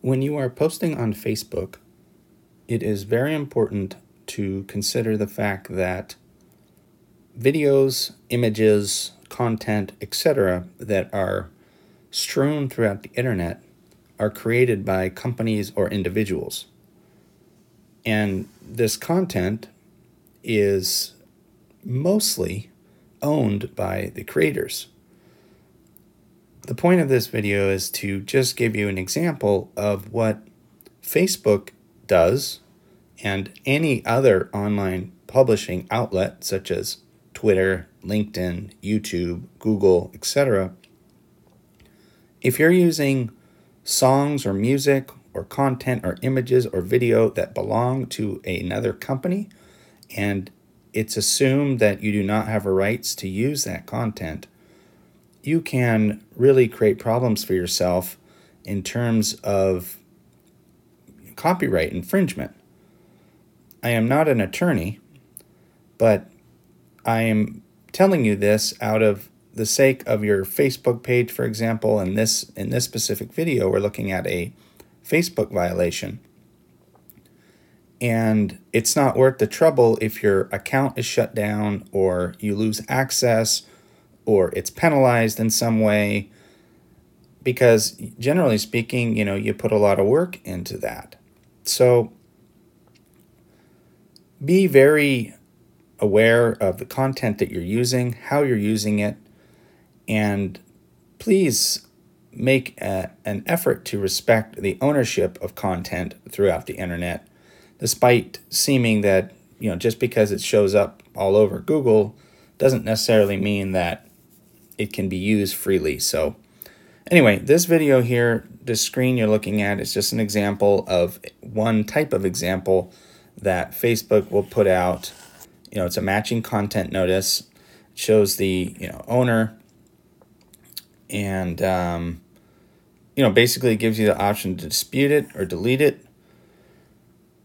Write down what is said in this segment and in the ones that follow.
When you are posting on Facebook, it is very important to consider the fact that videos, images, content, etc., that are strewn throughout the internet are created by companies or individuals. And this content is mostly owned by the creators. The point of this video is to just give you an example of what Facebook does and any other online publishing outlet such as Twitter, LinkedIn, YouTube, Google, etc. If you're using songs or music or content or images or video that belong to another company and it's assumed that you do not have rights to use that content, you can really create problems for yourself in terms of copyright infringement. I am not an attorney, but I am telling you this out of the sake of your Facebook page, for example, in this in this specific video, we're looking at a Facebook violation. And it's not worth the trouble if your account is shut down or you lose access or it's penalized in some way because generally speaking, you know, you put a lot of work into that. So be very aware of the content that you're using, how you're using it, and please make a, an effort to respect the ownership of content throughout the internet, despite seeming that, you know, just because it shows up all over Google doesn't necessarily mean that it can be used freely. So anyway, this video here, the screen you're looking at is just an example of one type of example that Facebook will put out. You know, it's a matching content notice. It shows the, you know, owner and, um, you know, basically gives you the option to dispute it or delete it.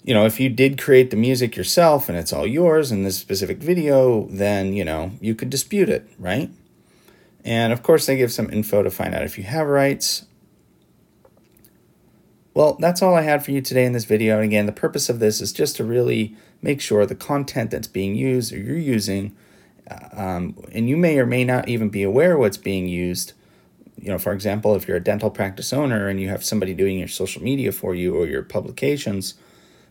You know, if you did create the music yourself and it's all yours in this specific video, then, you know, you could dispute it, right? And of course, they give some info to find out if you have rights. Well, that's all I had for you today in this video. And again, the purpose of this is just to really make sure the content that's being used or you're using, uh, um, and you may or may not even be aware what's being used. You know, for example, if you're a dental practice owner and you have somebody doing your social media for you or your publications,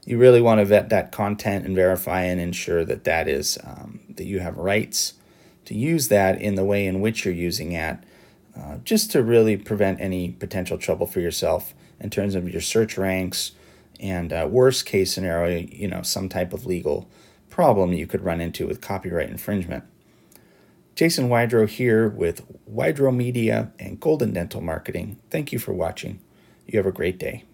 you really want to vet that content and verify and ensure that that is um, that you have rights to use that in the way in which you're using it, uh, just to really prevent any potential trouble for yourself in terms of your search ranks and uh, worst case scenario, you know, some type of legal problem you could run into with copyright infringement. Jason Wydro here with Wydro Media and Golden Dental Marketing. Thank you for watching. You have a great day.